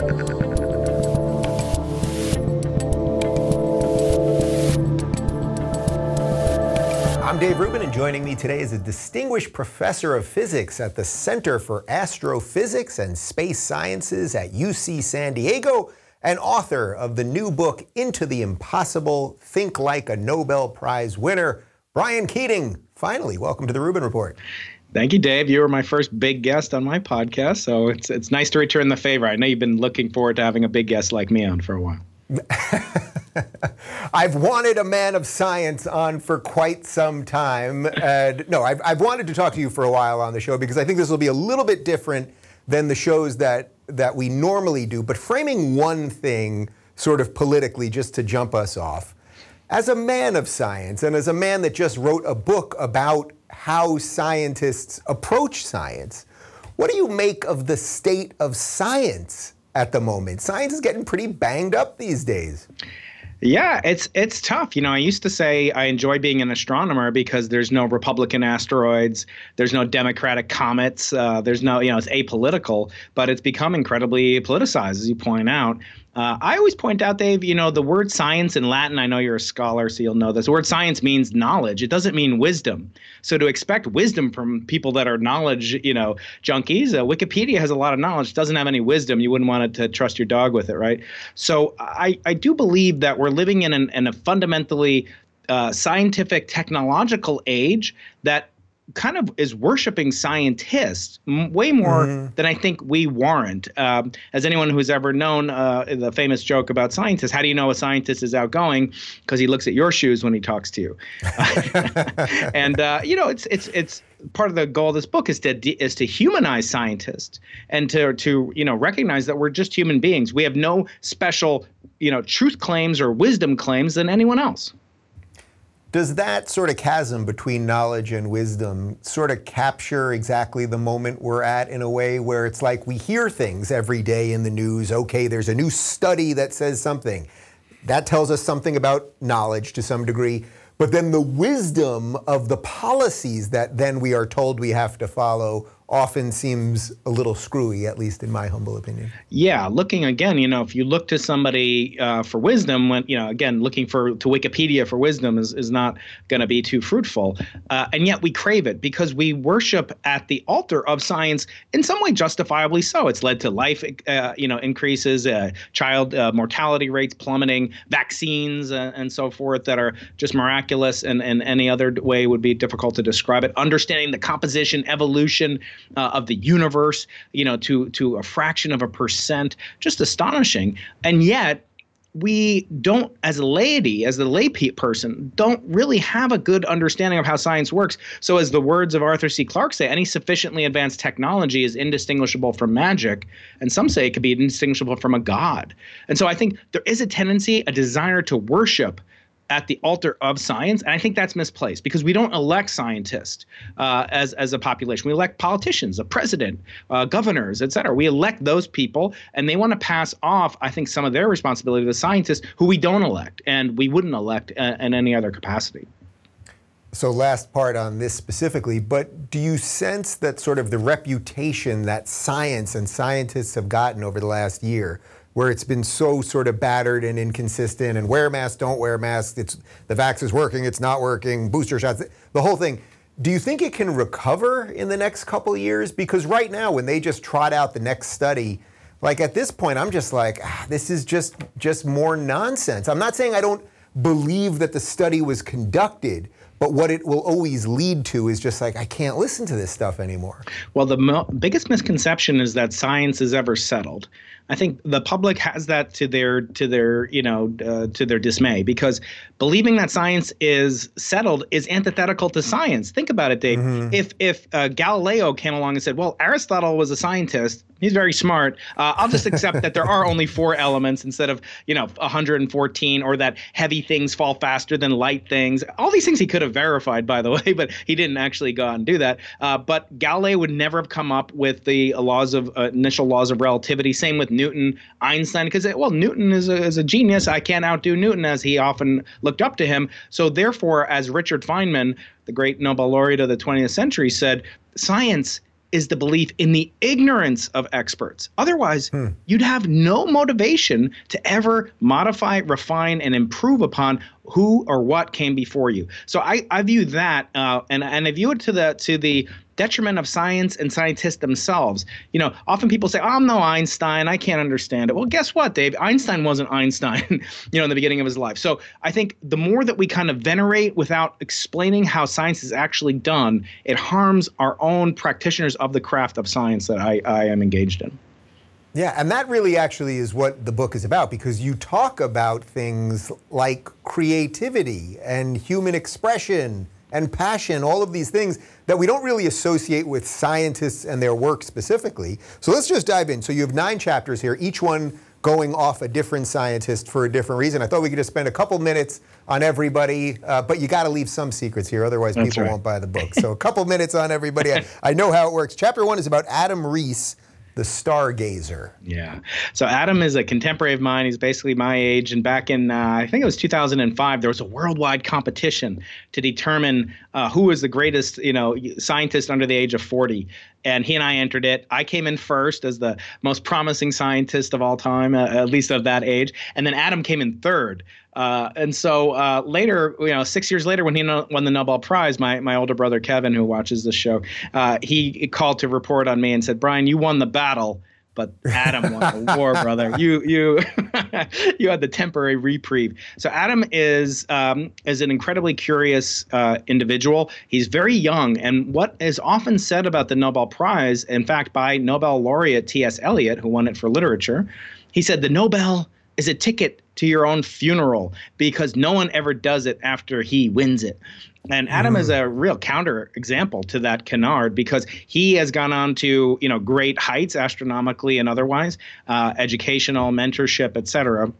I'm Dave Rubin, and joining me today is a distinguished professor of physics at the Center for Astrophysics and Space Sciences at UC San Diego and author of the new book, Into the Impossible Think Like a Nobel Prize Winner, Brian Keating. Finally, welcome to the Rubin Report. Thank you, Dave. You were my first big guest on my podcast, so it's it's nice to return the favor. I know you've been looking forward to having a big guest like me on for a while. I've wanted a man of science on for quite some time. And no, I've, I've wanted to talk to you for a while on the show because I think this will be a little bit different than the shows that, that we normally do. But framing one thing sort of politically just to jump us off. As a man of science and as a man that just wrote a book about how scientists approach science, what do you make of the state of science at the moment? Science is getting pretty banged up these days. Yeah, it's it's tough. You know, I used to say I enjoy being an astronomer because there's no Republican asteroids, there's no Democratic comets, uh, there's no, you know, it's apolitical, but it's become incredibly politicized, as you point out. Uh, I always point out, Dave, you know, the word science in Latin, I know you're a scholar, so you'll know this. The word science means knowledge. It doesn't mean wisdom. So to expect wisdom from people that are knowledge, you know, junkies, uh, Wikipedia has a lot of knowledge, doesn't have any wisdom. You wouldn't want to trust your dog with it, right? So I, I do believe that we're living in, an, in a fundamentally uh, scientific technological age that kind of is worshiping scientists m- way more mm-hmm. than I think we warrant. Um, as anyone who's ever known uh, the famous joke about scientists, how do you know a scientist is outgoing? Because he looks at your shoes when he talks to you. and uh, you know, it's it's it's part of the goal of this book is to is to humanize scientists and to to you know recognize that we're just human beings. We have no special you know truth claims or wisdom claims than anyone else. Does that sort of chasm between knowledge and wisdom sort of capture exactly the moment we're at in a way where it's like we hear things every day in the news? Okay, there's a new study that says something. That tells us something about knowledge to some degree. But then the wisdom of the policies that then we are told we have to follow often seems a little screwy, at least in my humble opinion. Yeah, looking again, you know, if you look to somebody uh, for wisdom, when you know, again, looking for to Wikipedia for wisdom is is not going to be too fruitful, uh, and yet we crave it because we worship at the altar of science in some way, justifiably so. It's led to life, uh, you know, increases, uh, child uh, mortality rates plummeting, vaccines, uh, and so forth that are just miraculous, and and any other way would be difficult to describe it. Understanding the composition, evolution uh, of the universe, you know, to to a fraction of a percent, just astonishing. And yet, we don't, as a laity, as the lay person, don't really have a good understanding of how science works. So, as the words of Arthur C. Clarke say, any sufficiently advanced technology is indistinguishable from magic, and some say it could be indistinguishable from a god. And so, I think there is a tendency, a desire to worship at the altar of science, and I think that's misplaced because we don't elect scientists uh, as as a population. We elect politicians, a president, uh, governors, et cetera. We elect those people, and they want to pass off, I think, some of their responsibility to the scientists who we don't elect, and we wouldn't elect uh, in any other capacity. So, last part on this specifically, but do you sense that sort of the reputation that science and scientists have gotten over the last year? Where it's been so sort of battered and inconsistent and wear masks, don't wear masks, it's the vax is working, it's not working, booster shots, the whole thing. Do you think it can recover in the next couple of years? Because right now, when they just trot out the next study, like at this point, I'm just like, ah, this is just just more nonsense. I'm not saying I don't believe that the study was conducted, but what it will always lead to is just like I can't listen to this stuff anymore. Well, the mo- biggest misconception is that science is ever settled. I think the public has that to their to their you know uh, to their dismay because believing that science is settled is antithetical to science. Think about it, Dave. Mm-hmm. If if uh, Galileo came along and said, "Well, Aristotle was a scientist," he's very smart. Uh, I'll just accept that there are only four elements instead of you know 114, or that heavy things fall faster than light things. All these things he could have verified, by the way, but he didn't actually go out and do that. Uh, but Galileo would never have come up with the laws of uh, inertial laws of relativity. Same with Newton, Einstein, because well, Newton is a, is a genius. I can't outdo Newton, as he often looked up to him. So therefore, as Richard Feynman, the great Nobel laureate of the 20th century, said, science is the belief in the ignorance of experts. Otherwise, hmm. you'd have no motivation to ever modify, refine, and improve upon who or what came before you. So I, I view that, uh, and and I view it to the to the detriment of science and scientists themselves. You know, often people say, oh, "I'm no Einstein. I can't understand it." Well, guess what, Dave? Einstein wasn't Einstein. you know, in the beginning of his life. So I think the more that we kind of venerate without explaining how science is actually done, it harms our own practitioners of the craft of science that I, I am engaged in. Yeah, and that really actually is what the book is about because you talk about things like creativity and human expression and passion, all of these things that we don't really associate with scientists and their work specifically. So let's just dive in. So you have nine chapters here, each one going off a different scientist for a different reason. I thought we could just spend a couple minutes on everybody, uh, but you got to leave some secrets here, otherwise That's people right. won't buy the book. So a couple minutes on everybody. I, I know how it works. Chapter one is about Adam Riess the stargazer. Yeah. So Adam is a contemporary of mine. He's basically my age. And back in, uh, I think it was 2005, there was a worldwide competition to determine uh, who was the greatest, you know, scientist under the age of 40. And he and I entered it. I came in first as the most promising scientist of all time, uh, at least of that age. And then Adam came in third. Uh, and so uh, later, you know, six years later, when he no- won the Nobel Prize, my, my older brother Kevin, who watches the show, uh, he called to report on me and said, "Brian, you won the battle." But Adam won the war, brother. You you you had the temporary reprieve. So Adam is um, is an incredibly curious uh, individual. He's very young, and what is often said about the Nobel Prize, in fact, by Nobel laureate T.S. Eliot, who won it for literature, he said the Nobel is a ticket to your own funeral because no one ever does it after he wins it. And Adam mm. is a real counter example to that canard because he has gone on to you know great heights astronomically and otherwise, uh, educational mentorship, et cetera.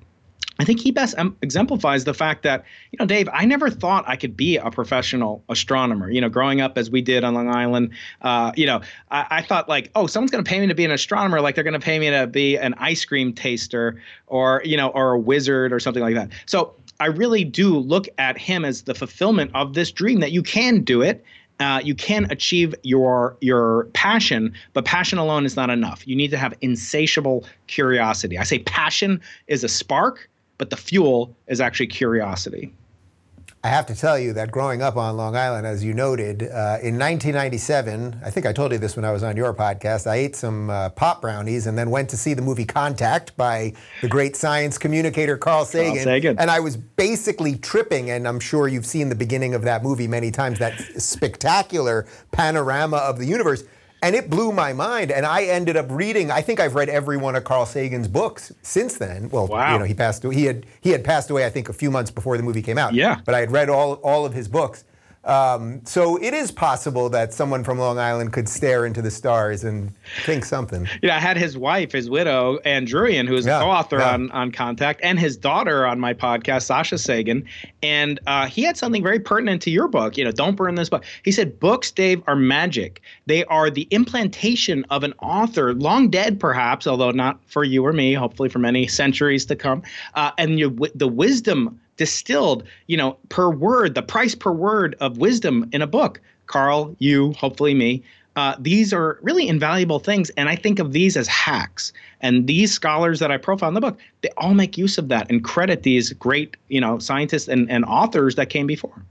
I think he best exemplifies the fact that, you know, Dave, I never thought I could be a professional astronomer. You know, growing up as we did on Long Island, uh, you know, I, I, thought like, oh, someone's going to pay me to be an astronomer, like they're going to pay me to be an ice cream taster or, you know, or a wizard or something like that. So I really do look at him as the fulfillment of this dream that you can do it. Uh, you can achieve your your passion, but passion alone is not enough. You need to have insatiable curiosity. I say passion is a spark but the fuel is actually curiosity. I have to tell you that growing up on Long Island, as you noted, uh, in 1997, I think I told you this when I was on your podcast, I ate some uh, pop brownies and then went to see the movie Contact by the great science communicator Carl Sagan. Carl Sagan. And I was basically tripping, and I'm sure you've seen the beginning of that movie many times, that spectacular panorama of the universe. And it blew my mind. And I ended up reading, I think I've read every one of Carl Sagan's books since then. Well, wow. you know, he passed he had he had passed away, I think, a few months before the movie came out. Yeah. But I had read all all of his books. Um, so it is possible that someone from Long Island could stare into the stars and think something. Yeah, I had his wife, his widow, Ann Druyan, who is yeah, a co-author yeah. on, on Contact, and his daughter on my podcast, Sasha Sagan. And uh, he had something very pertinent to your book. You know, don't burn this book. He said, books, Dave, are magic. They are the implantation of an author, long dead perhaps, although not for you or me, hopefully for many centuries to come. Uh, and you, the wisdom distilled, you know, per word, the price per word of wisdom in a book. Carl, you, hopefully me. Uh, these are really invaluable things, and I think of these as hacks. And these scholars that I profile in the book, they all make use of that and credit these great, you know, scientists and, and authors that came before.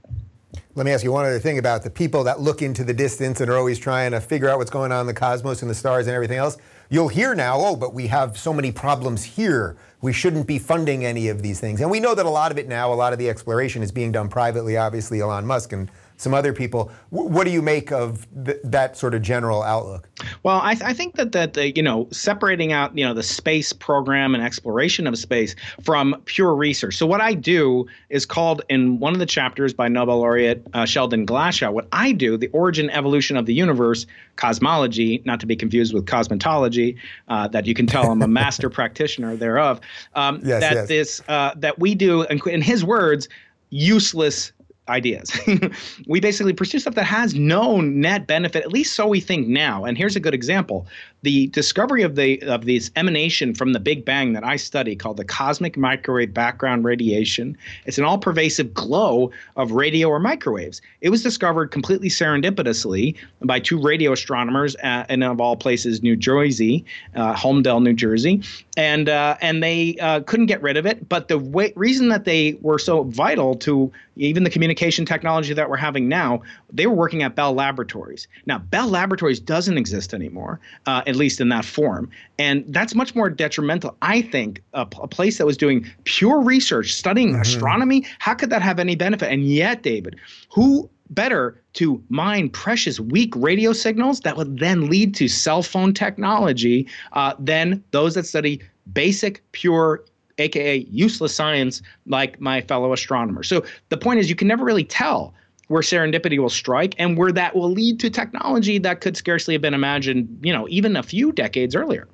Let me ask you one other thing about the people that look into the distance and are always trying to figure out what's going on in the cosmos and the stars and everything else. You'll hear now, oh, but we have so many problems here we shouldn't be funding any of these things. And we know that a lot of it now, a lot of the exploration is being done privately, obviously, Elon Musk and some other people. W- what do you make of th- that sort of general outlook? Well, I, th- I think that that the, you know separating out you know the space program and exploration of space from pure research. So what I do is called in one of the chapters by Nobel laureate uh, Sheldon Glashow. What I do, the origin evolution of the universe, cosmology, not to be confused with cosmetology. Uh, that you can tell I'm a master practitioner thereof. Um, yes, that yes. this uh, that we do, in his words, useless ideas. we basically pursue stuff that has no net benefit, at least so we think now. And here's a good example the discovery of the of this emanation from the Big Bang that I study called the cosmic microwave background radiation. It's an all-pervasive glow of radio or microwaves. It was discovered completely serendipitously by two radio astronomers in of all places, New Jersey, uh, Holmdel, New Jersey, and uh, and they uh, couldn't get rid of it. But the way, reason that they were so vital to even the communication technology that we're having now, they were working at Bell Laboratories. Now, Bell Laboratories doesn't exist anymore, uh, at least in that form. And that's much more detrimental. I think a, a place that was doing pure research, studying mm-hmm. astronomy, how could that have any benefit? And yet, David, who better to mine precious weak radio signals that would then lead to cell phone technology uh, than those that study basic, pure aka useless science, like my fellow astronomers. So the point is, you can never really tell where serendipity will strike and where that will lead to technology that could scarcely have been imagined, you know, even a few decades earlier.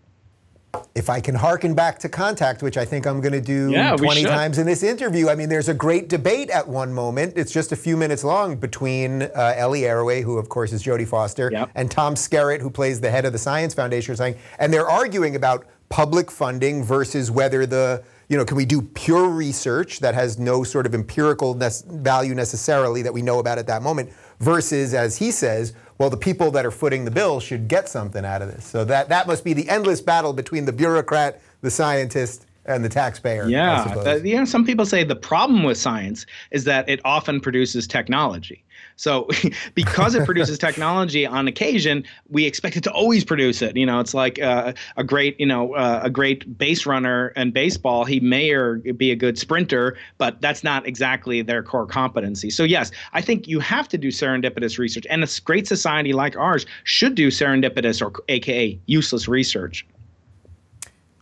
If I can harken back to contact, which I think I'm going to do yeah, 20 times in this interview, I mean, there's a great debate at one moment. It's just a few minutes long between uh, Ellie Arroway, who of course is Jodie Foster, yep. and Tom Skerritt, who plays the head of the Science Foundation, or something, and they're arguing about public funding versus whether the you know, can we do pure research that has no sort of empirical ne- value necessarily that we know about at that moment, versus, as he says, well, the people that are footing the bill should get something out of this. So that that must be the endless battle between the bureaucrat, the scientist, and the taxpayer. Yeah, the, you know, some people say the problem with science is that it often produces technology. So because it produces technology on occasion, we expect it to always produce it. You know, it's like uh, a great, you know, uh, a great base runner in baseball. He may or be a good sprinter, but that's not exactly their core competency. So yes, I think you have to do serendipitous research, and a great society like ours should do serendipitous or AKA useless research.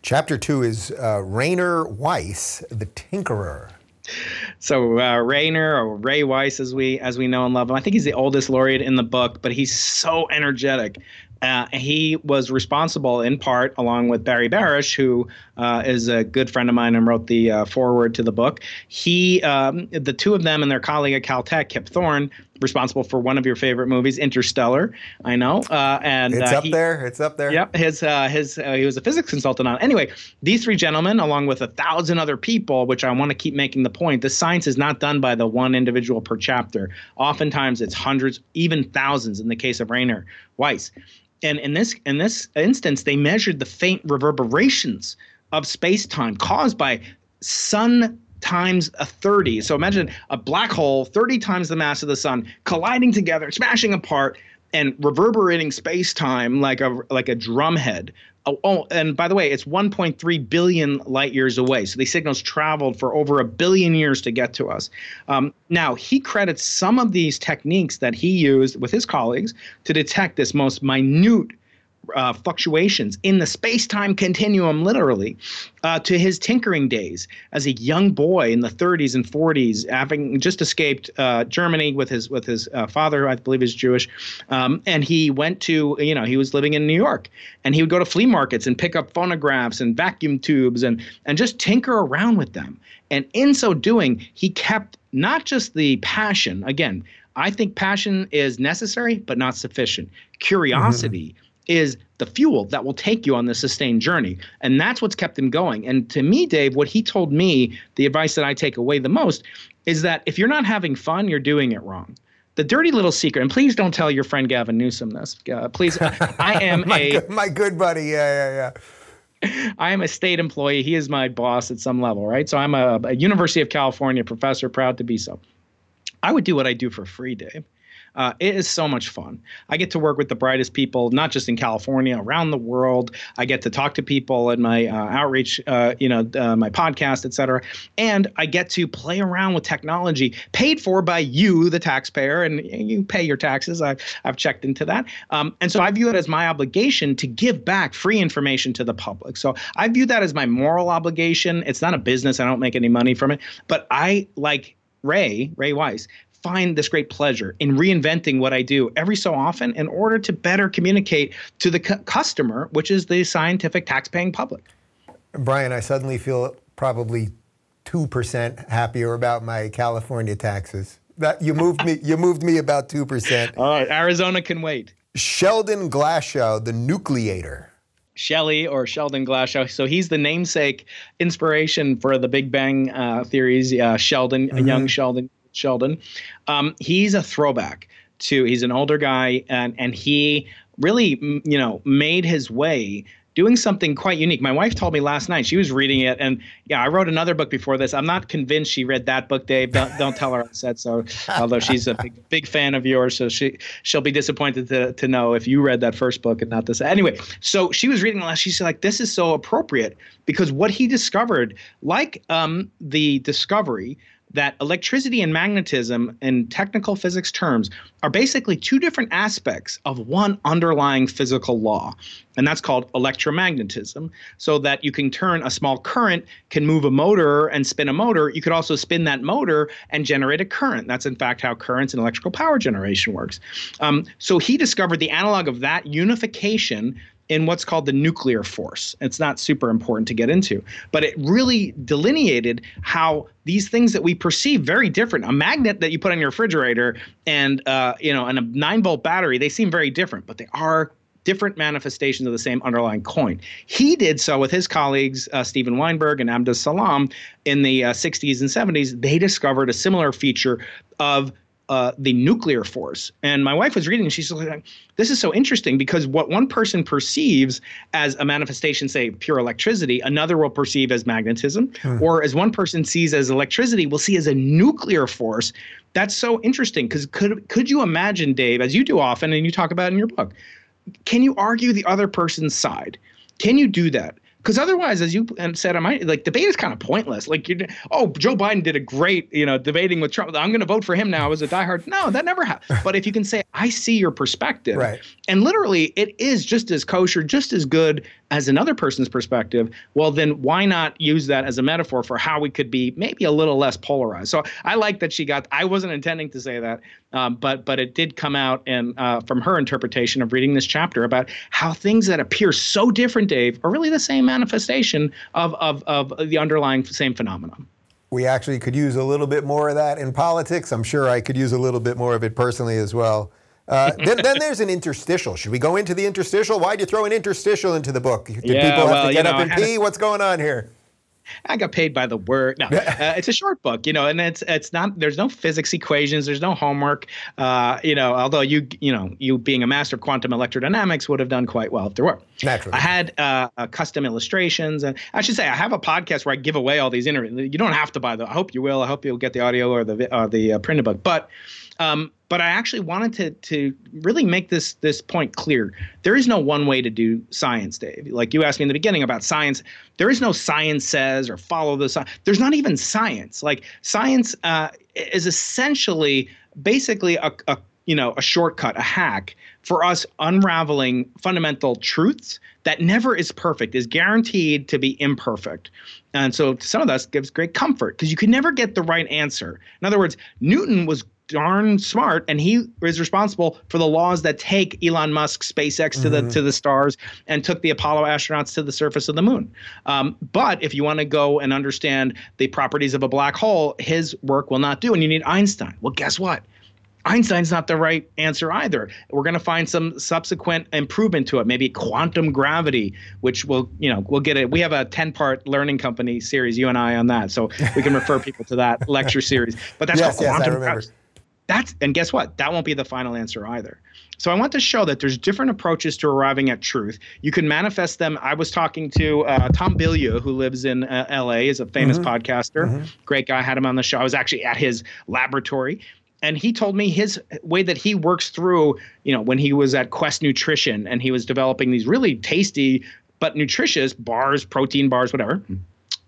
Chapter two is uh, Rainer Weiss, the Tinkerer. So uh, Rainer or Ray Weiss, as we as we know and love him, I think he's the oldest laureate in the book, but he's so energetic. Uh, he was responsible in part, along with Barry Barish, who uh, is a good friend of mine and wrote the uh, foreword to the book. He, um, the two of them and their colleague at Caltech, Kip Thorne, responsible for one of your favorite movies, Interstellar. I know, uh, and it's uh, up he, there. It's up there. Yep, his uh, his he was a physics consultant on. Anyway, these three gentlemen, along with a thousand other people, which I want to keep making the point, the science is not done by the one individual per chapter. Oftentimes, it's hundreds, even thousands. In the case of Rainer Weiss and in this in this instance, they measured the faint reverberations of space time caused by sun times a 30. So imagine a black hole 30 times the mass of the sun colliding together, smashing apart and reverberating space time like a like a drumhead Oh, oh, and by the way, it's 1.3 billion light years away. So these signals traveled for over a billion years to get to us. Um, now, he credits some of these techniques that he used with his colleagues to detect this most minute uh, fluctuations in the space-time continuum, literally, uh, to his tinkering days as a young boy in the 30s and 40s, having just escaped uh, Germany with his with his uh, father, who I believe is Jewish, um, and he went to you know he was living in New York, and he would go to flea markets and pick up phonographs and vacuum tubes and and just tinker around with them, and in so doing, he kept not just the passion again. I think passion is necessary, but not sufficient. Curiosity. Is the fuel that will take you on the sustained journey. And that's what's kept him going. And to me, Dave, what he told me, the advice that I take away the most, is that if you're not having fun, you're doing it wrong. The dirty little secret, and please don't tell your friend Gavin Newsom this. Uh, please, I am my, a my good buddy. Yeah, yeah, yeah. I am a state employee. He is my boss at some level, right? So I'm a, a University of California professor, proud to be so. I would do what I do for free, Dave. Uh, it is so much fun. I get to work with the brightest people, not just in California, around the world. I get to talk to people in my uh, outreach, uh, you know, uh, my podcast, et cetera. And I get to play around with technology paid for by you, the taxpayer, and you pay your taxes. I've, I've checked into that. Um, and so I view it as my obligation to give back free information to the public. So I view that as my moral obligation. It's not a business. I don't make any money from it. But I like Ray, Ray Weiss, find this great pleasure in reinventing what I do every so often in order to better communicate to the cu- customer, which is the scientific tax-paying public. Brian, I suddenly feel probably 2% happier about my California taxes. That you moved me you moved me about 2%. All right, Arizona can wait. Sheldon Glashow, the nucleator. Shelley or Sheldon Glashow. So he's the namesake inspiration for the Big Bang uh, theories. Uh, Sheldon, mm-hmm. young Sheldon. Sheldon. Um, he's a throwback to. He's an older guy, and and he really, you know, made his way doing something quite unique. My wife told me last night she was reading it, and yeah, I wrote another book before this. I'm not convinced she read that book, Dave. Don't, don't tell her I said so. Although she's a big, big fan of yours, so she she'll be disappointed to to know if you read that first book and not this. Anyway, so she was reading last. She's like, this is so appropriate because what he discovered, like um, the discovery that electricity and magnetism, in technical physics terms, are basically two different aspects of one underlying physical law. And that's called electromagnetism. So that you can turn a small current, can move a motor and spin a motor. You could also spin that motor and generate a current. That's, in fact, how currents and electrical power generation works. Um, so he discovered the analog of that unification in what's called the nuclear force. It's not super important to get into, but it really delineated how these things that we perceive very different. A magnet that you put on your refrigerator and uh, you know, and a nine volt battery, they seem very different, but they are different manifestations of the same underlying coin. He did so with his colleagues, uh, Steven Weinberg and Abdus Salam, in the uh, 60s and 70s. They discovered a similar feature of uh, the nuclear force. And my wife was reading, and she's like, "This is so interesting because what one person perceives as a manifestation, say pure electricity, another will perceive as magnetism, hmm. or as one person sees as electricity, will see as a nuclear force. That's so interesting because could could you imagine, Dave, as you do often, and you talk about in your book, can you argue the other person's side? Can you do that? Because otherwise, as you said, I might like debate is kind of pointless. Like you, oh, Joe Biden did a great, you know, debating with Trump. I'm going to vote for him now as a diehard. No, that never happened. But if you can say, I see your perspective, right. and literally it is just as kosher, just as good as another person's perspective, well, then why not use that as a metaphor for how we could be maybe a little less polarized? So I like that she got. I wasn't intending to say that, um, but but it did come out and uh, from her interpretation of reading this chapter about how things that appear so different, Dave, are really the same manifestation of of of the underlying same phenomenon we actually could use a little bit more of that in politics. I'm sure I could use a little bit more of it personally as well. Uh, then, then, there's an interstitial. Should we go into the interstitial? Why'd you throw an interstitial into the book? Did yeah, people have well, to get up know, and pee? What's going on here? I got paid by the word. No, uh, it's a short book, you know, and it's it's not. There's no physics equations. There's no homework. Uh, you know, although you you know you being a master of quantum electrodynamics would have done quite well if there were. Naturally, I had uh, custom illustrations, and I should say I have a podcast where I give away all these interviews. You don't have to buy the. I hope you will. I hope you'll get the audio or the or the uh, printed book, but. Um, but I actually wanted to to really make this this point clear. There is no one way to do science, Dave. Like you asked me in the beginning about science, there is no science says or follow the science. There's not even science. Like science uh, is essentially basically a, a you know a shortcut, a hack for us unraveling fundamental truths that never is perfect, is guaranteed to be imperfect. And so to some of us gives great comfort because you can never get the right answer. In other words, Newton was darn smart, and he is responsible for the laws that take Elon Musk SpaceX to mm-hmm. the to the stars and took the Apollo astronauts to the surface of the moon. Um, but if you want to go and understand the properties of a black hole, his work will not do, and you need Einstein. Well, guess what? Einstein's not the right answer either. We're going to find some subsequent improvement to it, maybe quantum gravity, which will, you know, we'll get it. We have a 10 part learning company series, you and I, on that. So we can refer people to that lecture series. But that's yes, quantum gravity. That's and guess what? That won't be the final answer either. So I want to show that there's different approaches to arriving at truth. You can manifest them. I was talking to uh, Tom Bilyeu, who lives in uh, L.A., is a famous mm-hmm. podcaster, mm-hmm. great guy. Had him on the show. I was actually at his laboratory, and he told me his way that he works through. You know, when he was at Quest Nutrition and he was developing these really tasty but nutritious bars, protein bars, whatever.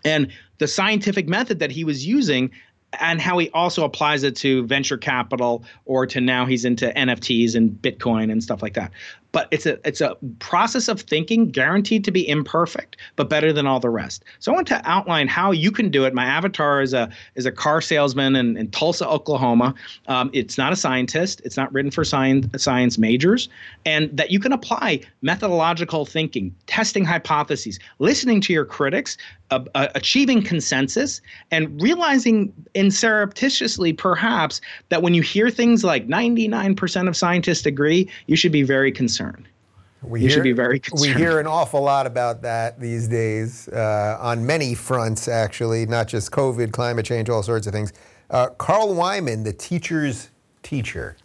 And the scientific method that he was using and how he also applies it to venture capital or to now he's into NFTs and Bitcoin and stuff like that. But it's a it's a process of thinking guaranteed to be imperfect but better than all the rest. So i want to outline how you can do it. My avatar is a is a car salesman in, in tulsa oklahoma. Um, it's not a scientist. It's not written for science science majors. And that you can apply methodological thinking testing hypotheses listening to your critics uh, achieving consensus and realizing in surreptitiously perhaps that when you hear things like 99% of scientists agree you should be very concerned We you hear, should be very concerned. We hear an awful lot about that these days uh, on many fronts, actually, not just COVID, climate change, all sorts of things. Uh, Carl Wieman, the teacher's teacher.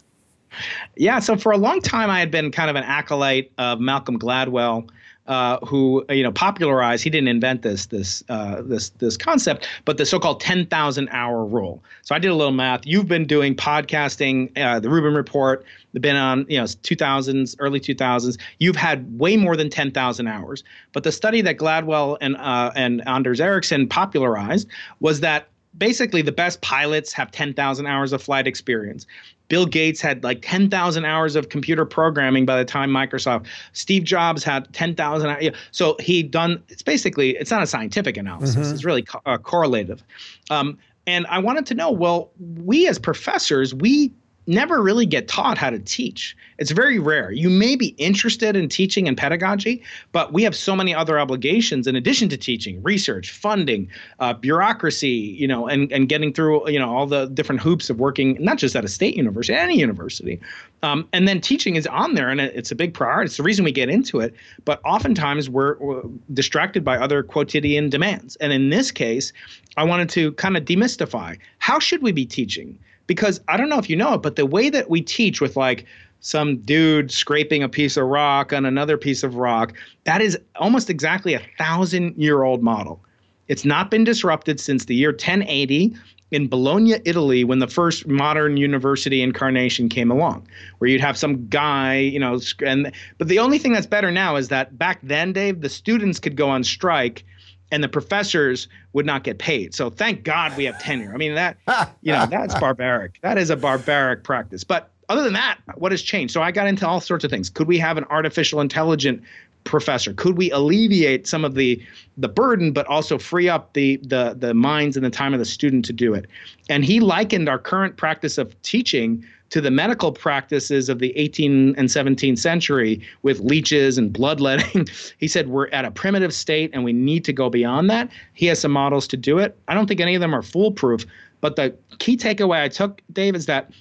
Yeah, so for a long time, I had been kind of an acolyte of Malcolm Gladwell uh, who you know popularized. He didn't invent this this uh, this this concept, but the so-called 10,000 hour rule. So I did a little math. You've been doing podcasting, uh, the Rubin Report. Been on you know 2000s, early 2000s. You've had way more than 10,000 hours. But the study that Gladwell and uh, and Anders Ericsson popularized was that basically the best pilots have 10,000 hours of flight experience. Bill Gates had like 10,000 hours of computer programming by the time Microsoft. Steve Jobs had 10,000. So he done. It's basically it's not a scientific analysis. Mm-hmm. It's really co- uh, correlative. Um, and I wanted to know. Well, we as professors, we never really get taught how to teach. It's very rare. You may be interested in teaching and pedagogy, but we have so many other obligations in addition to teaching, research, funding, uh, bureaucracy, you know, and, and getting through, you know, all the different hoops of working, not just at a state university, any university. Um, and then teaching is on there and it's a big priority. It's the reason we get into it. But oftentimes we're, we're distracted by other quotidian demands. And in this case, I wanted to kind of demystify how should we be teaching? Because I don't know if you know it, but the way that we teach with like some dude scraping a piece of rock on another piece of rock, that is almost exactly a thousand year old model. It's not been disrupted since the year 1080 in Bologna, Italy, when the first modern university incarnation came along, where you'd have some guy, you know, and but the only thing that's better now is that back then, Dave, the students could go on strike and the professors would not get paid. So thank God we have tenure. I mean that you know that's barbaric. That is a barbaric practice. But other than that, what has changed? So I got into all sorts of things. Could we have an artificial intelligent professor? Could we alleviate some of the the burden, but also free up the the the minds and the time of the student to do it? And he likened our current practice of teaching to the medical practices of the 18th and 17th century with leeches and bloodletting. he said we're at a primitive state and we need to go beyond that. He has some models to do it. I don't think any of them are foolproof, but the key takeaway I took, Dave, is that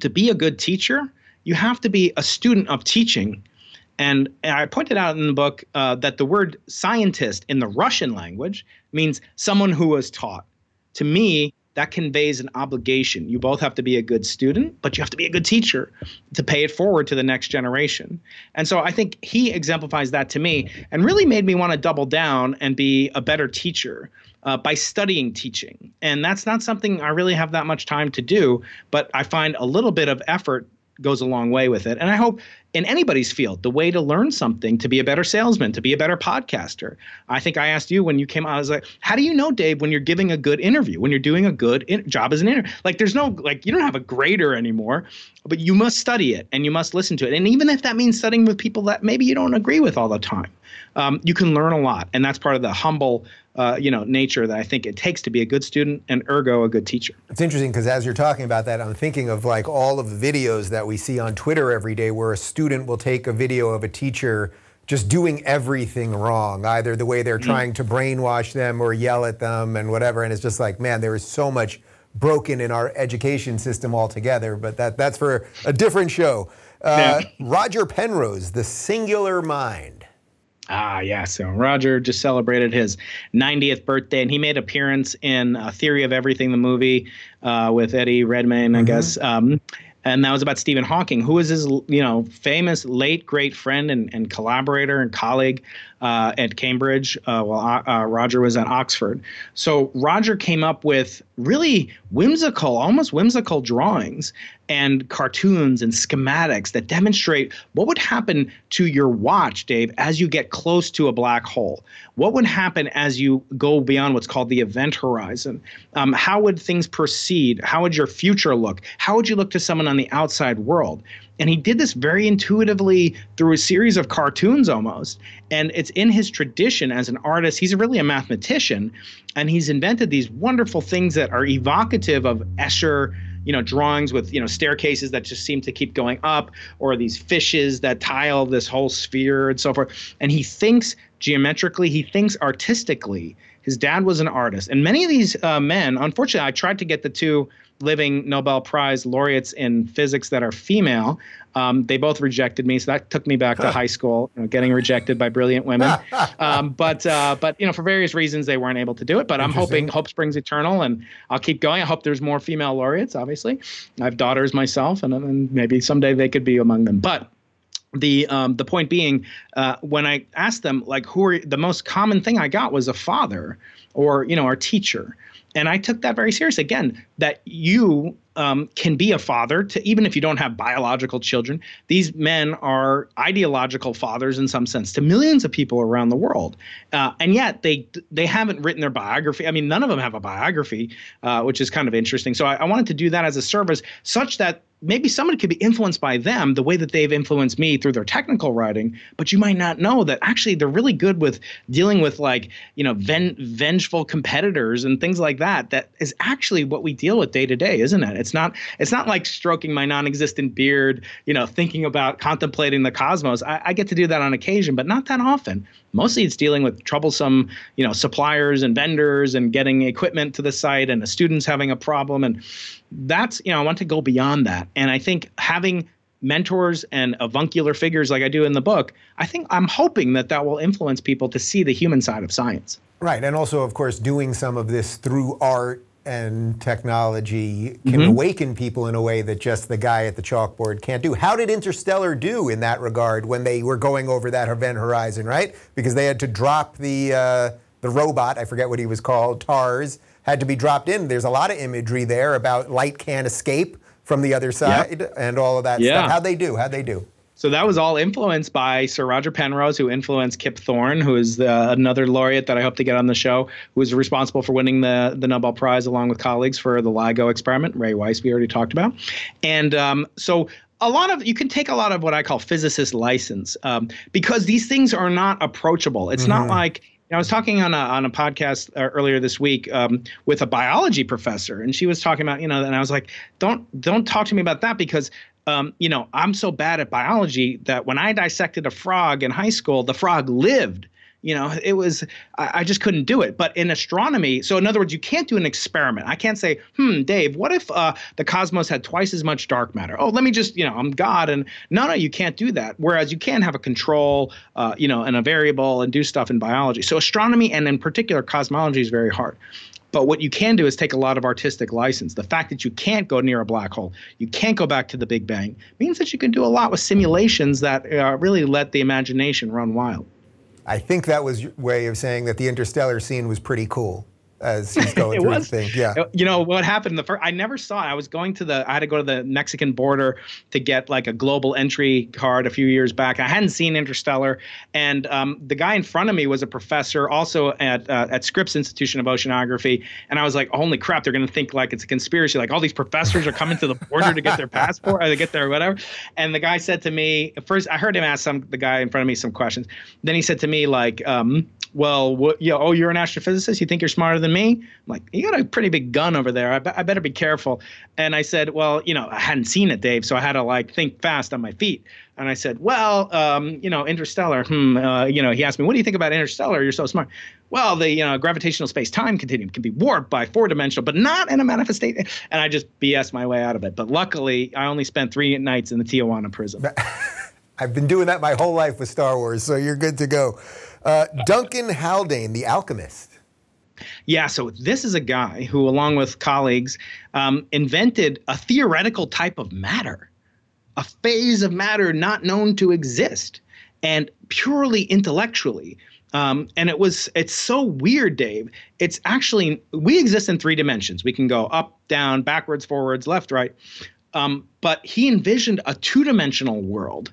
to be a good teacher, you have to be a student of teaching. And I pointed out in the book uh, that the word scientist in the Russian language means someone who was taught. To me, that conveys an obligation. You both have to be a good student, but you have to be a good teacher to pay it forward to the next generation. And so I think he exemplifies that to me and really made me want to double down and be a better teacher. Uh, by studying teaching. And that's not something I really have that much time to do, but I find a little bit of effort goes a long way with it. And I hope in anybody's field, the way to learn something, to be a better salesman, to be a better podcaster. I think I asked you when you came out, I was like, how do you know, Dave, when you're giving a good interview, when you're doing a good in- job as an interview? Like, there's no, like, you don't have a grader anymore, but you must study it and you must listen to it. And even if that means studying with people that maybe you don't agree with all the time, um, you can learn a lot. And that's part of the humble uh, you know nature that I think it takes to be a good student and ergo a good teacher. It's interesting because as you're talking about that, I'm thinking of like all of the videos that we see on Twitter every day, where a student will take a video of a teacher just doing everything wrong, either the way they're mm-hmm. trying to brainwash them or yell at them and whatever. And it's just like, man, there is so much broken in our education system altogether. But that that's for a different show. Uh, yeah. Roger Penrose, The Singular Mind. Ah, yeah. So Roger just celebrated his 90th birthday, and he made appearance in uh, Theory of Everything, the movie uh, with Eddie Redmayne, mm-hmm. I guess. Um, and that was about Stephen Hawking, who was his, you know, famous late great friend and, and collaborator and colleague uh, at Cambridge uh, while uh, Roger was at Oxford. So Roger came up with really whimsical, almost whimsical drawings and cartoons and schematics that demonstrate what would happen to your watch, Dave, as you get close to a black hole. What would happen as you go beyond what's called the event horizon? Um, how would things proceed? How would your future look? How would you look to someone on the outside world? And he did this very intuitively through a series of cartoons almost. And it's in his tradition as an artist. He's really a mathematician. And he's invented these wonderful things that are evocative of Escher you know drawings with you know staircases that just seem to keep going up or these fishes that tile this whole sphere and so forth and he thinks geometrically he thinks artistically His dad was an artist, and many of these uh, men, unfortunately, I tried to get the two living Nobel Prize laureates in physics that are female. Um, they both rejected me, so that took me back to high school, you know, getting rejected by brilliant women. Um, but uh, but you know, for various reasons, they weren't able to do it. But I'm hoping hope springs eternal, and I'll keep going. I hope there's more female laureates. Obviously, I have daughters myself, and, and maybe someday they could be among them. But the um, the point being, uh, when I asked them like who are the most common thing I got was a father or you know our teacher and I took that very seriously. Again, that you um, can be a father to even if you don't have biological children. These men are ideological fathers in some sense to millions of people around the world, uh, and yet they they haven't written their biography. I mean, none of them have a biography, uh, which is kind of interesting. So I, I wanted to do that as a service, such that maybe somebody could be influenced by them the way that they've influenced me through their technical writing but you might not know that actually they're really good with dealing with like you know ven- vengeful competitors and things like that that is actually what we deal with day to day isn't it? It's not it's not like stroking my non-existent beard you know thinking about contemplating the cosmos. I, I get to do that on occasion but not that often. Mostly it's dealing with troublesome you know suppliers and vendors and getting equipment to the site and the students having a problem and that's you know i want to go beyond that and i think having mentors and avuncular figures like i do in the book i think i'm hoping that that will influence people to see the human side of science right and also of course doing some of this through art and technology can mm-hmm. awaken people in a way that just the guy at the chalkboard can't do. How did Interstellar do in that regard when they were going over that event horizon, right? Because they had to drop the uh, the robot, I forget what he was called, TARS, had to be dropped in. There's a lot of imagery there about light can't escape from the other side yep. and all of that yeah. stuff. How'd they do? How'd they do? So that was all influenced by Sir Roger Penrose, who influenced Kip Thorne, who is the, another laureate that I hope to get on the show, who was responsible for winning the, the Nobel Prize along with colleagues for the LIGO experiment. Ray Weiss, we already talked about. And um, so a lot of you can take a lot of what I call physicist license um, because these things are not approachable. It's mm-hmm. not like I was talking on a on a podcast uh, earlier this week um, with a biology professor, and she was talking about you know, and I was like, don't don't talk to me about that because um, you know I'm so bad at biology that when I dissected a frog in high school, the frog lived. You know, it was, I, I, just couldn't do it. But in astronomy, so in other words, you can't do an experiment. I can't say, hmm, Dave, what if uh, the cosmos had twice as much dark matter? Oh, let me just, you know, I'm God. And no, no, you can't do that. Whereas you can have a control, uh, you know, and a variable and do stuff in biology. So astronomy and in particular cosmology is very hard. But what you can do is take a lot of artistic license. The fact that you can't go near a black hole, you can't go back to the Big Bang, means that you can do a lot with simulations that uh, really let the imagination run wild. I think that was your way of saying that the interstellar scene was pretty cool as he's going through was, the thing. Yeah. You know what happened? The first I never saw it. I was going to the I had to go to the Mexican border to get like a global entry card a few years back. I hadn't seen Interstellar, and um, the guy in front of me was a professor also at uh, at Scripps Institution of Oceanography, and I was like, holy crap, they're going to think like it's a conspiracy. Like all these professors are coming to the border to get their passport or to get their whatever. And the guy said to me first, I heard him ask some the guy in front of me some questions. Then he said to me like. Um, well, what, you know, oh, you're an astrophysicist. You think you're smarter than me? I'm like, you got a pretty big gun over there. I, be- I better be careful. And I said, well, you know, I hadn't seen it, Dave, so I had to like think fast on my feet. And I said, well, um, you know, Interstellar. Hmm. Uh, you know, he asked me, what do you think about Interstellar? You're so smart. Well, the you know gravitational space-time continuum can be warped by four-dimensional, but not in a manifestation. And I just BS my way out of it. But luckily, I only spent three nights in the Tijuana prison. I've been doing that my whole life with Star Wars, so you're good to go. Uh, Duncan Haldane, the alchemist. Yeah, so this is a guy who, along with colleagues, um, invented a theoretical type of matter, a phase of matter not known to exist, and purely intellectually. Um, and it was it's so weird, Dave. It's actually we exist in three dimensions. We can go up, down, backwards, forwards, left, right. Um, but he envisioned a two-dimensional world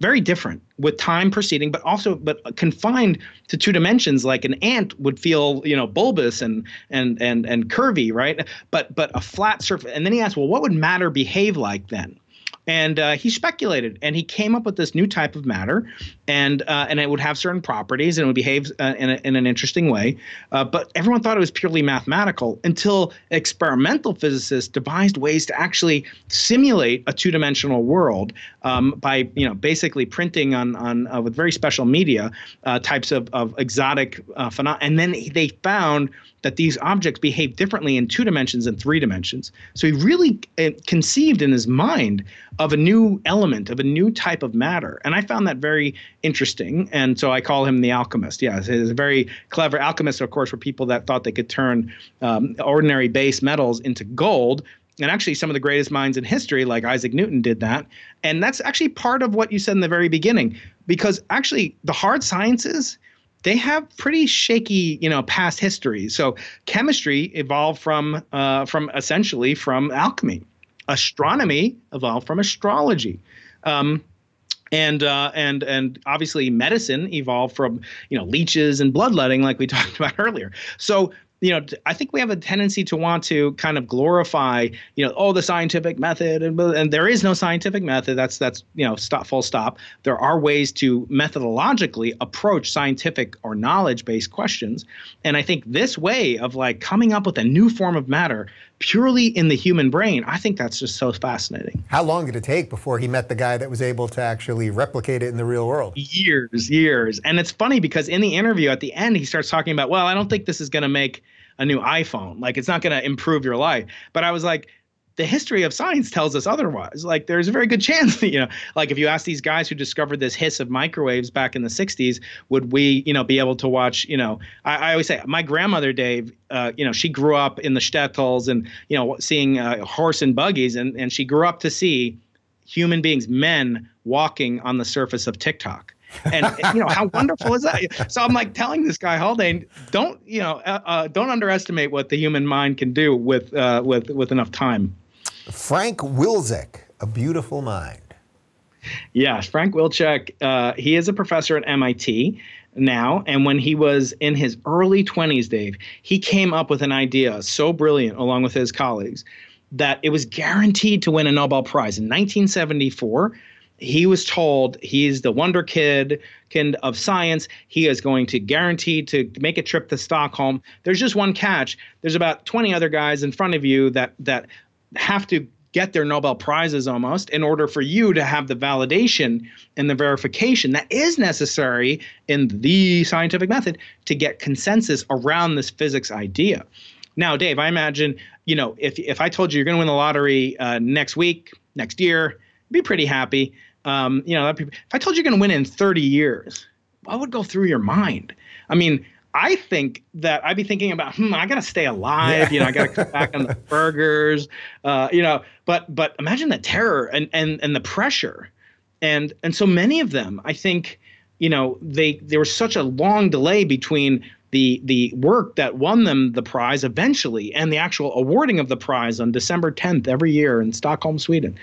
very different with time proceeding but also but confined to two dimensions like an ant would feel you know bulbous and and and and curvy right? But but a flat surface. And then he asked well what would matter behave like then and uh, he speculated and he came up with this new type of matter and uh, and it would have certain properties and it would behave uh, in, a, in an interesting way. Uh, but everyone thought it was purely mathematical until experimental physicists devised ways to actually simulate a two-dimensional world um, by you know basically printing on on uh, with very special media uh, types of, of exotic phenomena and then they found that these objects behave differently in two dimensions and three dimensions. So he really uh, conceived in his mind of a new element, of a new type of matter. And I found that very interesting. And so I call him the alchemist. Yes, he's a very clever alchemist, of course, were people that thought they could turn um, ordinary base metals into gold. And actually, some of the greatest minds in history, like Isaac Newton, did that. And that's actually part of what you said in the very beginning, because actually, the hard sciences, they have pretty shaky, you know, past history. So chemistry evolved from uh, from essentially from alchemy. Astronomy evolved from astrology. Um, and uh, and and obviously medicine evolved from you know leeches and bloodletting like we talked about earlier. So you know, I think we have a tendency to want to kind of glorify, you know, oh, the scientific method, and, and there is no scientific method. That's that's you know, stop, full stop. There are ways to methodologically approach scientific or knowledge-based questions, and I think this way of like coming up with a new form of matter purely in the human brain, I think that's just so fascinating. How long did it take before he met the guy that was able to actually replicate it in the real world? Years, years, and it's funny because in the interview at the end, he starts talking about, well, I don't think this is going to make a new iPhone. Like it's not going to improve your life. But I was like, the history of science tells us otherwise. Like there's a very good chance that, you know, like if you ask these guys who discovered this hiss of microwaves back in the 60s, would we, you know, be able to watch, you know, I, I always say my grandmother, Dave, uh, you know, she grew up in the shtetls and, you know, seeing uh, horse and buggies and, and she grew up to see human beings, men walking on the surface of TikTok. And you know how wonderful is that? So i'm like telling this guy haldane don't you know uh, uh, don't underestimate what the human mind can do with uh, with with enough time frank wilczek a beautiful mind. Yes frank wilczek uh, he is a professor at mit now and when he was in his early 20s dave he came up with an idea so brilliant along with his colleagues that it was guaranteed to win a nobel prize. In 1974 he was told he's the wonder kid of science. He is going to guarantee to make a trip to stockholm. There's just one catch. There's about 20 other guys in front of you that that have to get their nobel prizes almost in order for you to have the validation and the verification that is necessary in the scientific method to get consensus around this physics idea now dave i imagine you know if, if i told you you're going to win the lottery uh, next week next year be pretty happy. Um, you know, if I told you you're going to win in 30 years, what would go through your mind? I mean, I think that I'd be thinking about, hmm, I got to stay alive. Yeah. You know, I got to cut back on the burgers. Uh, you know, but but imagine the terror and and and the pressure, and and so many of them, I think, you know, they there was such a long delay between the the work that won them the prize eventually and the actual awarding of the prize on December 10th every year in Stockholm, Sweden.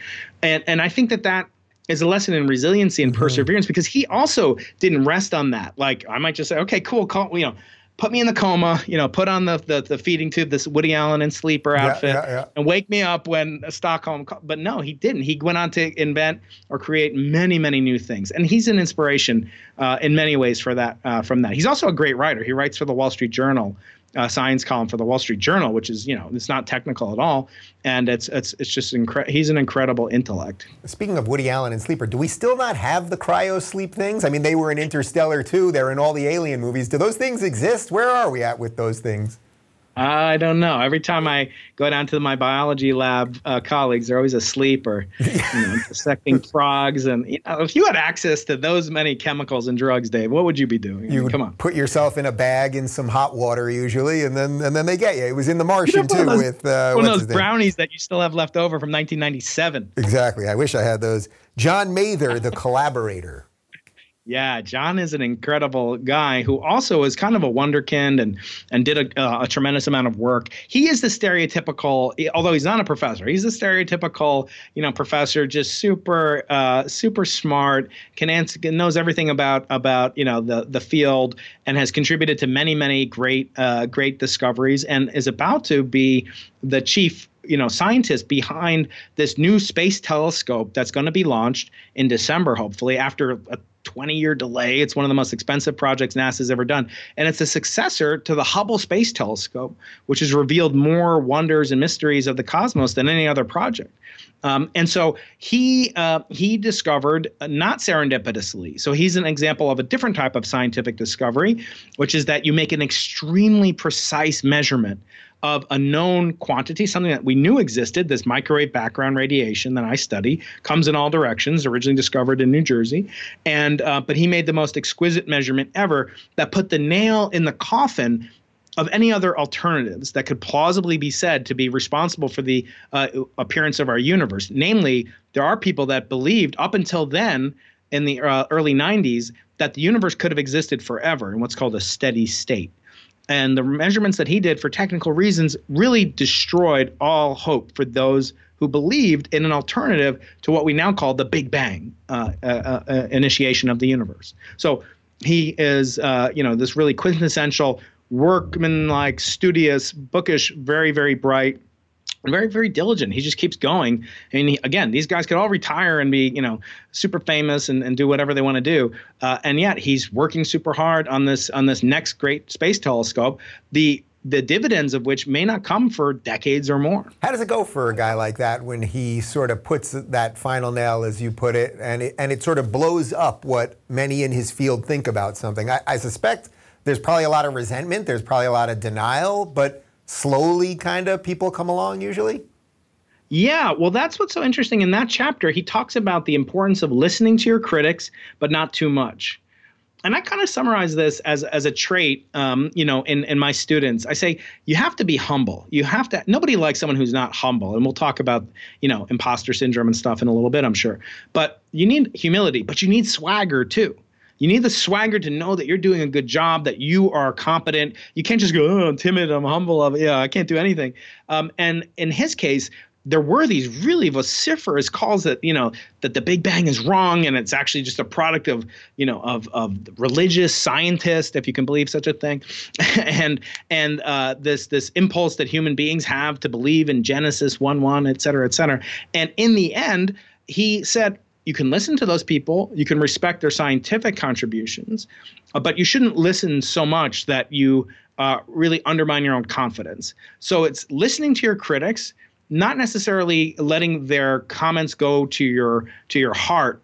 And and I think that that is a lesson in resiliency and mm-hmm. perseverance because he also didn't rest on that. Like I might just say, okay, cool, call, you know, put me in the coma, you know, put on the the, the feeding tube, this Woody Allen and sleeper outfit, yeah, yeah, yeah. and wake me up when Stockholm. But no, he didn't. He went on to invent or create many many new things, and he's an inspiration uh, in many ways for that. Uh, from that, he's also a great writer. He writes for the Wall Street Journal uh, science column for the Wall Street Journal, which is you know it's not technical at all, and it's it's it's just incredible. He's an incredible intellect. Speaking of Woody Allen and sleeper, do we still not have the cryo sleep things? I mean, they were in Interstellar too. They're in all the Alien movies. Do those things exist? Where are we at with those things? I don't know. Every time I go down to my biology lab uh, colleagues, they're always asleep or you know, dissecting frogs. And you know, if you had access to those many chemicals and drugs, Dave, what would you be doing? You I mean, come on. Put yourself in a bag in some hot water usually, and then and then they get you. It was in The Martian too those, with uh, one of those brownies that you still have left over from 1997. Exactly. I wish I had those. John Mather, the collaborator. Yeah, John is an incredible guy who also is kind of a wonderkind and and did a, uh, a, tremendous amount of work. He is the stereotypical, although he's not a professor, he's the stereotypical, you know, professor, just super uh, super smart, can answer, knows everything about about you know the the field, and has contributed to many many great uh, great discoveries, and is about to be the chief you know scientists behind this new space telescope that's going to be launched in December, hopefully after a 20 year delay. It's one of the most expensive projects NASA's ever done. And it's a successor to the Hubble Space Telescope, which has revealed more wonders and mysteries of the cosmos than any other project. Um, and so he uh, he discovered uh, not serendipitously. So he's an example of a different type of scientific discovery, which is that you make an extremely precise measurement of a known quantity, something that we knew existed, this microwave background radiation that I study, comes in all directions, originally discovered in New Jersey. And uh, but he made the most exquisite measurement ever that put the nail in the coffin of any other alternatives that could plausibly be said to be responsible for the uh, appearance of our universe. Namely, there are people that believed up until then in the uh, early 90s that the universe could have existed forever in what's called a steady state and the measurements that he did for technical reasons really destroyed all hope for those who believed in an alternative to what we now call the Big Bang uh, uh, uh, initiation of the universe. So he is, uh, you know, this really quintessential workman-like, studious, bookish, very, very bright very very diligent he just keeps going and again these guys could all retire and be you know super famous and, and do whatever they want to do uh, and yet he's working super hard on this on this next great space telescope the the dividends of which may not come for decades or more. How does it go for a guy like that when he sort of puts that final nail, as you put it, and it, and it sort of blows up what many in his field think about something? I, I suspect there's probably a lot of resentment, there's probably a lot of denial, but slowly kind of people come along usually? Yeah, well, that's what's so interesting. In that chapter, he talks about the importance of listening to your critics, but not too much. And I kind of summarize this as, as a trait, um, you know, in, in my students. I say you have to be humble. You have to. Nobody likes someone who's not humble, and we'll talk about, you know, imposter syndrome and stuff in a little bit, I'm sure. But you need humility, but you need swagger too. You need the swagger to know that you're doing a good job, that you are competent. You can't just go, oh, I'm timid, I'm humble, I'm, yeah, I can't do anything. Um, and in his case, there were these really vociferous calls that you know that the Big Bang is wrong and it's actually just a product of you know of of religious scientists, if you can believe such a thing, and and uh, this this impulse that human beings have to believe in Genesis one one, et cetera, et cetera. And in the end, he said, you can listen to those people, you can respect their scientific contributions, uh, but you shouldn't listen so much that you uh, really undermine your own confidence. So it's listening to your critics, not necessarily letting their comments go to your to your heart,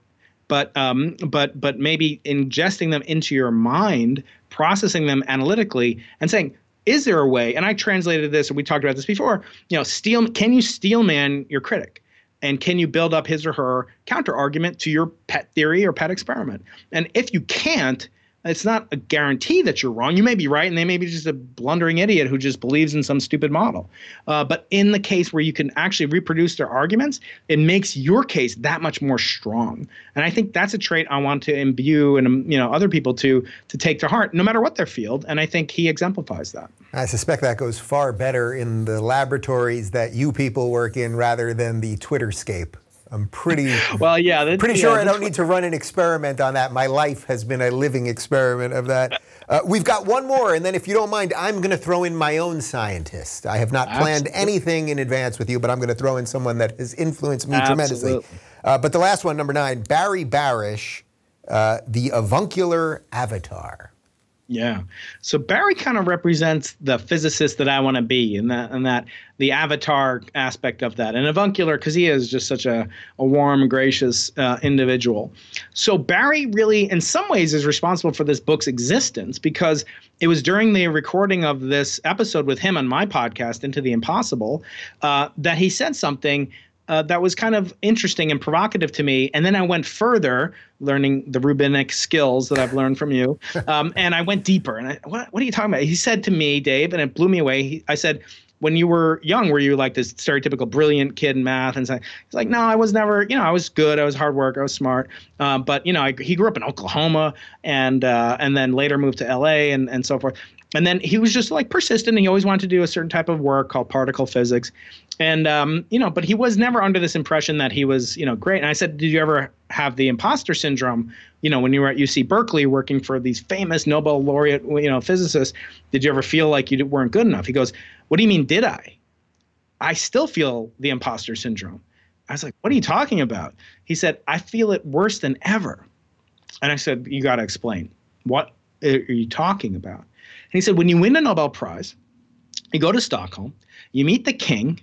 but um, but but maybe ingesting them into your mind, processing them analytically, and saying, is there a way? And I translated this, and we talked about this before. You know, steel. Can you steel man your critic? And can you build up his or her counter argument to your pet theory or pet experiment? And if you can't it's not a guarantee that you're wrong. You may be right, and they may be just a blundering idiot who just believes in some stupid model. Uh, but in the case where you can actually reproduce their arguments, it makes your case that much more strong. And I think that's a trait I want to imbue and um, you know other people to to take to heart, no matter what their field. And I think he exemplifies that. I suspect that goes far better in the laboratories that you people work in rather than the Twitterscape. I'm pretty well, yeah, pretty yeah, sure I don't need to run an experiment on that. My life has been a living experiment of that. Uh, we've got one more, and then if you don't mind, I'm going to throw in my own scientist. I have not planned Absolutely. anything in advance with you, but I'm going to throw in someone that has influenced me Absolutely. tremendously. Uh, but the last one, number nine, Barry Barish, uh, the avuncular avatar. Yeah. So Barry kind of represents the physicist that I want to be, and that and that the avatar aspect of that, and avuncular because he is just such a, a warm, gracious uh, individual. So Barry really, in some ways, is responsible for this book's existence because it was during the recording of this episode with him on my podcast, Into the Impossible, uh, that he said something uh, that was kind of interesting and provocative to me. And then I went further, learning the Rubinic skills that I've learned from you. Um, and I went deeper. And I, what, what are you talking about? He said to me, Dave, and it blew me away. He, I said, when you were young, were you like this stereotypical brilliant kid in math? And so he's like, no, I was never, you know, I was good. I was hard work. I was smart. Uh, but, you know, I, he grew up in Oklahoma and uh, and then later moved to LA and, and so forth. And then he was just like persistent and he always wanted to do a certain type of work called particle physics and um, you know, but he was never under this impression that he was, you know, great. And I said, did you ever have the imposter syndrome? You know, when you were at UC Berkeley working for these famous Nobel laureate, you know, physicists, did you ever feel like you weren't good enough? He goes, what do you mean, did I? I still feel the imposter syndrome. I was like, what are you talking about? He said, I feel it worse than ever. And I said, you got to explain. What are you talking about? And he said, when you win a Nobel Prize, you go to Stockholm, you meet the king,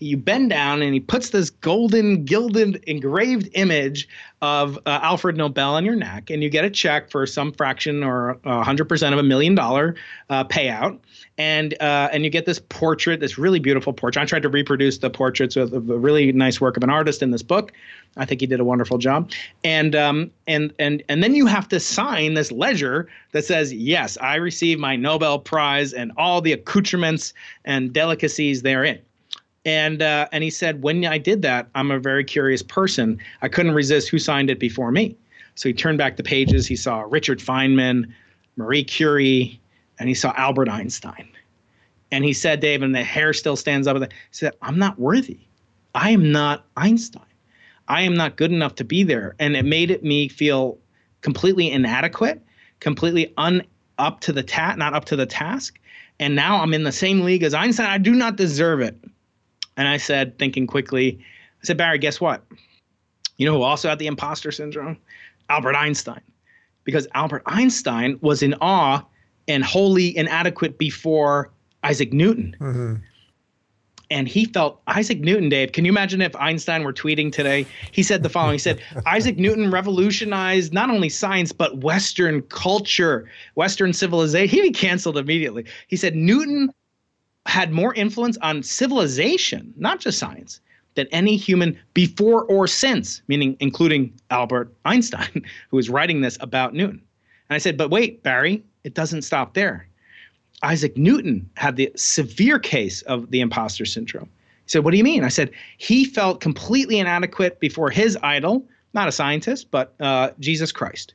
you bend down and he puts this golden gilded engraved image of uh, Alfred Nobel on your neck and you get a check for some fraction or uh, 100% of a million dollar uh, payout. And uh, and you get this portrait this really beautiful portrait. I tried to reproduce the portraits with a really nice work of an artist in this book. I think he did a wonderful job. And um, and and and then you have to sign this ledger that says yes I received my Nobel Prize and all the accoutrements and delicacies therein and uh, and he said, when I did that, I'm a very curious person. I couldn't resist who signed it before me. So he turned back the pages. He saw Richard Feynman, Marie Curie, and he saw Albert Einstein. And he said, Dave, and the hair still stands up. He said, I'm not worthy. I am not Einstein. I am not good enough to be there. And it made it me feel completely inadequate, completely un up to the tat, not up to the task. And now I'm in the same league as Einstein. I do not deserve it. And I said, thinking quickly, I said, Barry, guess what? You know who also had the imposter syndrome? Albert Einstein. Because Albert Einstein was in awe and wholly inadequate before Isaac Newton. Mm-hmm. And he felt Isaac Newton, Dave. Can you imagine if Einstein were tweeting today? He said the following He said, Isaac Newton revolutionized not only science, but Western culture, Western civilization. He'd be canceled immediately. He said, Newton had more influence on civilization, not just science, than any human before or since, meaning including Albert Einstein, who was writing this about Newton. And I said, but wait, Barry, it doesn't stop there. Isaac Newton had the severe case of the imposter syndrome. He said, What do you mean? I said, He felt completely inadequate before his idol, not a scientist, but uh, Jesus Christ.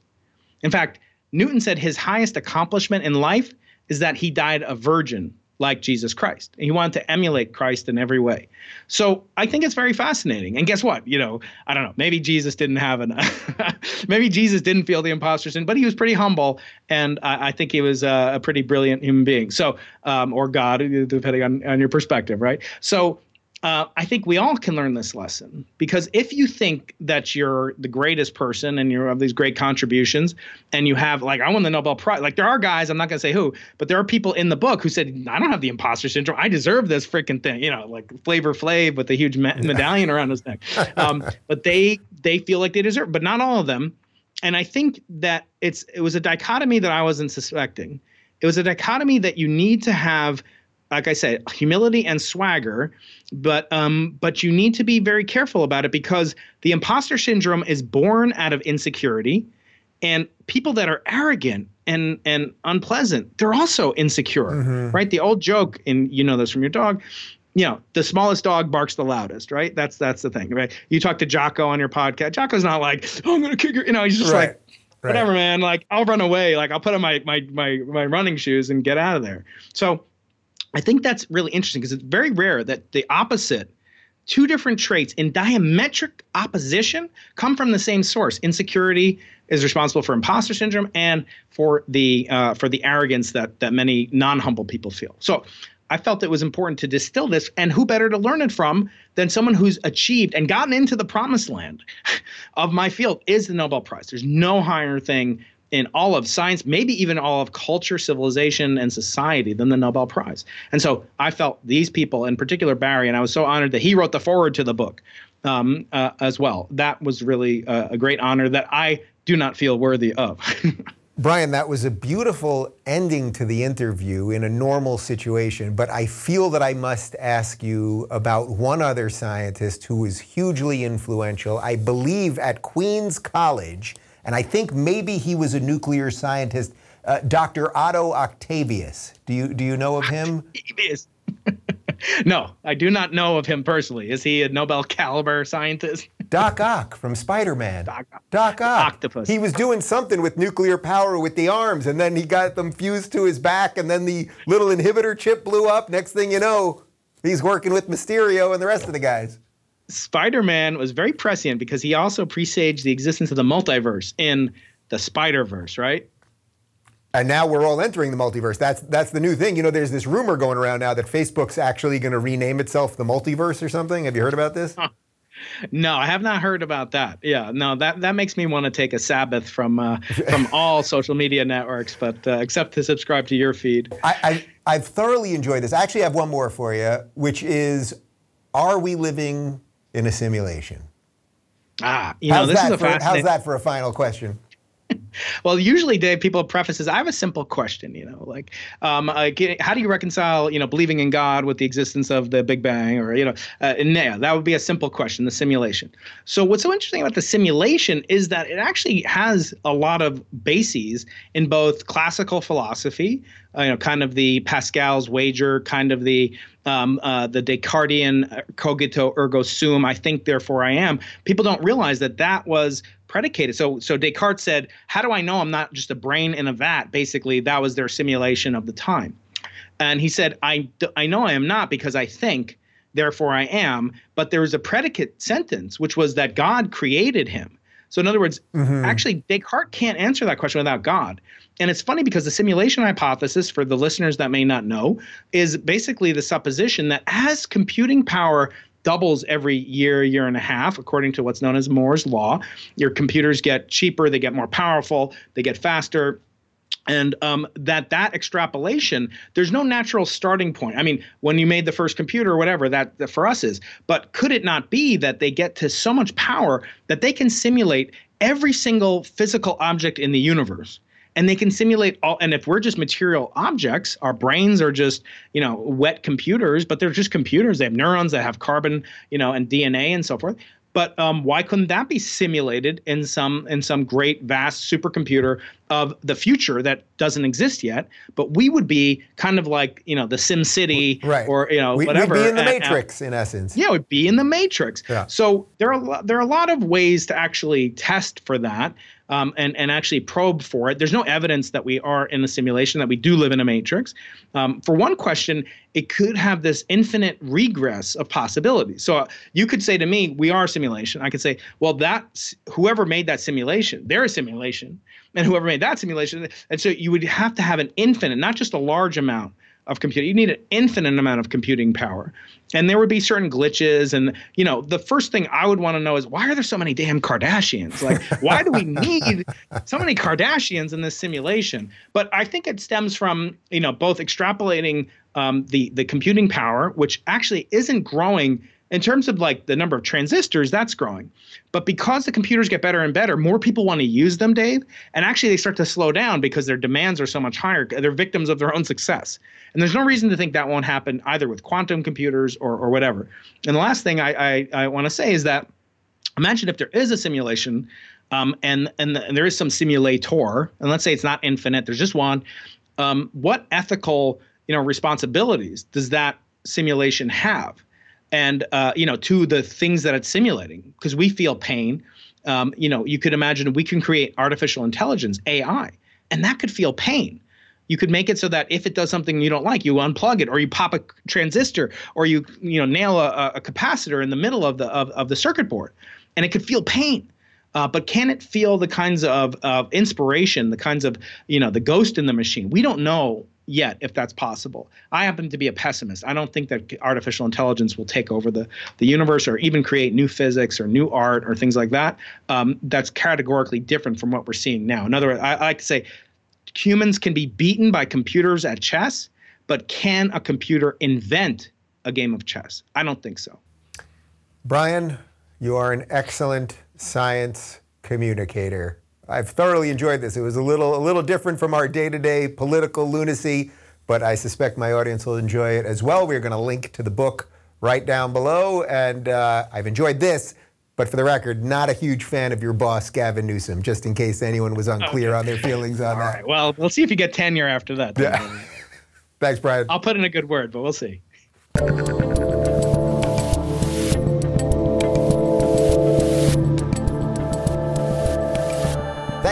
In fact, Newton said his highest accomplishment in life is that he died a virgin like Jesus Christ. He wanted to emulate Christ in every way. So I think it's very fascinating. And guess what? You know, I don't know. Maybe Jesus didn't have an, maybe Jesus didn't feel the imposter sin, but he was pretty humble, and I, I think he was a, a, pretty brilliant human being. So, um, or God, depending on, on your perspective, right? So uh, I think we all can learn this lesson because if you think that you're the greatest person and you have these great contributions and you have like I won the Nobel Prize, like there are guys I'm not gonna say who, but there are people in the book who said I don't have the imposter syndrome, I deserve this freaking thing, you know, like Flavor Flav with the huge me- medallion around his neck, um, but they they feel like they deserve, but not all of them, and I think that it's it was a dichotomy that I wasn't suspecting. It was a dichotomy that you need to have like I said, humility and swagger, but um, but you need to be very careful about it because the imposter syndrome is born out of insecurity, and people that are arrogant and and unpleasant, they're also insecure, mm-hmm. right? The old joke, and you know this from your dog, you know, the smallest dog barks the loudest, right? That's that's the thing, right? You talk to Jocko on your podcast. Jocko's not like, oh, I'm gonna kick your, you know, he's just right. like, whatever, right. man. Like, I'll run away. Like, I'll put on my my my my running shoes and get out of there. So I think that's really interesting because it's very rare that the opposite, two different traits in diametric opposition, come from the same source. Insecurity is responsible for imposter syndrome and for the uh, for the arrogance that that many non-humble people feel. So. I felt it was important to distill this, and who better to learn it from than someone who's achieved and gotten into the promised land of my field is the Nobel Prize. There's no higher thing in all of science, maybe even all of culture, civilization, and society than the Nobel Prize. And so I felt these people, in particular Barry, and I was so honored that he wrote the foreword to the book um, uh, as well. That was really a, a great honor that I do not feel worthy of. Brian, that was a beautiful ending to the interview in a normal situation, but I feel that I must ask you about one other scientist who was hugely influential, I believe at Queens College and I think maybe he was a nuclear scientist. Uh, Dr. Otto Octavius. Do you do you know of him? Octavius. no, I do not know of him personally. Is he a Nobel caliber scientist? Doc Ock from Spider-Man. Doc, Doc Ock. Octopus. He was doing something with nuclear power with the arms, and then he got them fused to his back, and then the little inhibitor chip blew up. Next thing you know, he's working with Mysterio and the rest of the guys. Spider-Man was very prescient because he also presaged the existence of the multiverse in the Spider-Verse, right? And now we're all entering the multiverse. That's that's the new thing. You know, there's this rumor going around now that Facebook's actually going to rename itself the multiverse or something. Have you heard about this? Huh. No, I have not heard about that. Yeah, no, that that makes me want to take a Sabbath from uh, from all social media networks, but uh, except to subscribe to your feed. I, I have thoroughly enjoyed this. I actually have one more for you, which is, are we living in a simulation? Ah, you how's know, this is a for, How's that for a final question? well, usually, Dave, people prefaces. I have a simple question. You know, like, um, uh, how do you reconcile, you know, believing in God with the existence of the Big Bang, or you know, uh, yeah, that would be a simple question. The simulation. So, what's so interesting about the simulation is that it actually has a lot of bases in both classical philosophy, uh, you know, kind of the Pascal's wager, kind of the um, uh, the Descartesian uh, cogito ergo sum, I think, therefore I am. People don't realize that that was predicated. So so Descartes said, "How do I know I'm not just a brain in a vat?" Basically, that was their simulation of the time. And he said, "I I know I am not because I think, therefore I am." But there was a predicate sentence, which was that God created him. So in other words, mm-hmm. actually Descartes can't answer that question without God. And it's funny because the simulation hypothesis, for the listeners that may not know, is basically the supposition that as computing power doubles every year, year and a half, according to what's known as Moore's law. Your computers get cheaper, they get more powerful, they get faster. And um, that that extrapolation, there's no natural starting point. I mean, when you made the first computer or whatever, that, that for us is. But could it not be that they get to so much power that they can simulate every single physical object in the universe? And they can simulate all and if we're just material objects our brains are just you know wet computers but they're just computers. They have neurons that have carbon you know and dna and so forth. But um, why couldn't that be simulated in some in some great vast supercomputer of the future that doesn't exist yet? But we would be kind of like you know the Sim City right. or you know we, whatever. We'd be in the Matrix in essence. Yeah, we'd be in the Matrix. Yeah. So there are there are a lot of ways to actually test for that um, and and actually probe for it. There's no evidence that we are in a simulation that we do live in a matrix. Um, for one question, it could have this infinite regress of possibilities. So uh, you could say to me, "We are a simulation." I could say, "Well, that whoever made that simulation, they're a simulation, and whoever made that simulation." And so you would have to have an infinite, not just a large amount of computing. You need an infinite amount of computing power. And there would be certain glitches. And, you know, the first thing I would want to know is why are there so many damn Kardashians? Like, why do we need so many Kardashians in this simulation? But I think it stems from, you know, both extrapolating um, the, the computing power, which actually isn't growing in terms of like the number of transistors, that's growing. But because the computers get better and better, more people want to use them, Dave. And actually, they start to slow down because their demands are so much higher. They're victims of their own success. And there's no reason to think that won't happen either with quantum computers or, or whatever. And the last thing I, I, I want to say is that imagine if there is a simulation um, and, and, and there is some simulator, and let's say it's not infinite, there's just one. Um, what ethical you know responsibilities does that simulation have? And uh, you know to the things that it's simulating because we feel pain. Um, you know you could imagine we can create artificial intelligence ai and that could feel pain. You could make it so that if it does something you don't like you unplug it or you pop a transistor or you you know nail a, a capacitor in the middle of the of, of the circuit board and it could feel pain uh, but can it feel the kinds of, of inspiration the kinds of you know the ghost in the machine we don't know yet if that's possible. I happen to be a pessimist. I don't think that artificial intelligence will take over the, the universe or even create new physics or new art or things like that. Um, that's categorically different from what we're seeing now. In other words, I, I like to say humans can be beaten by computers at chess, but can a computer invent a game of chess? I don't think so. Brian, you are an excellent science communicator. I've thoroughly enjoyed this. It was a little a little different from our day-to-day political lunacy, but I suspect my audience will enjoy it as well. We're going to link to the book right down below, and uh, I've enjoyed this. But for the record, not a huge fan of your boss, Gavin Newsom, just in case anyone was unclear okay. on their feelings on All that. Right. Well, we'll see if you get tenure after that. Yeah. Thanks, Brian. I'll put in a good word, but we'll see.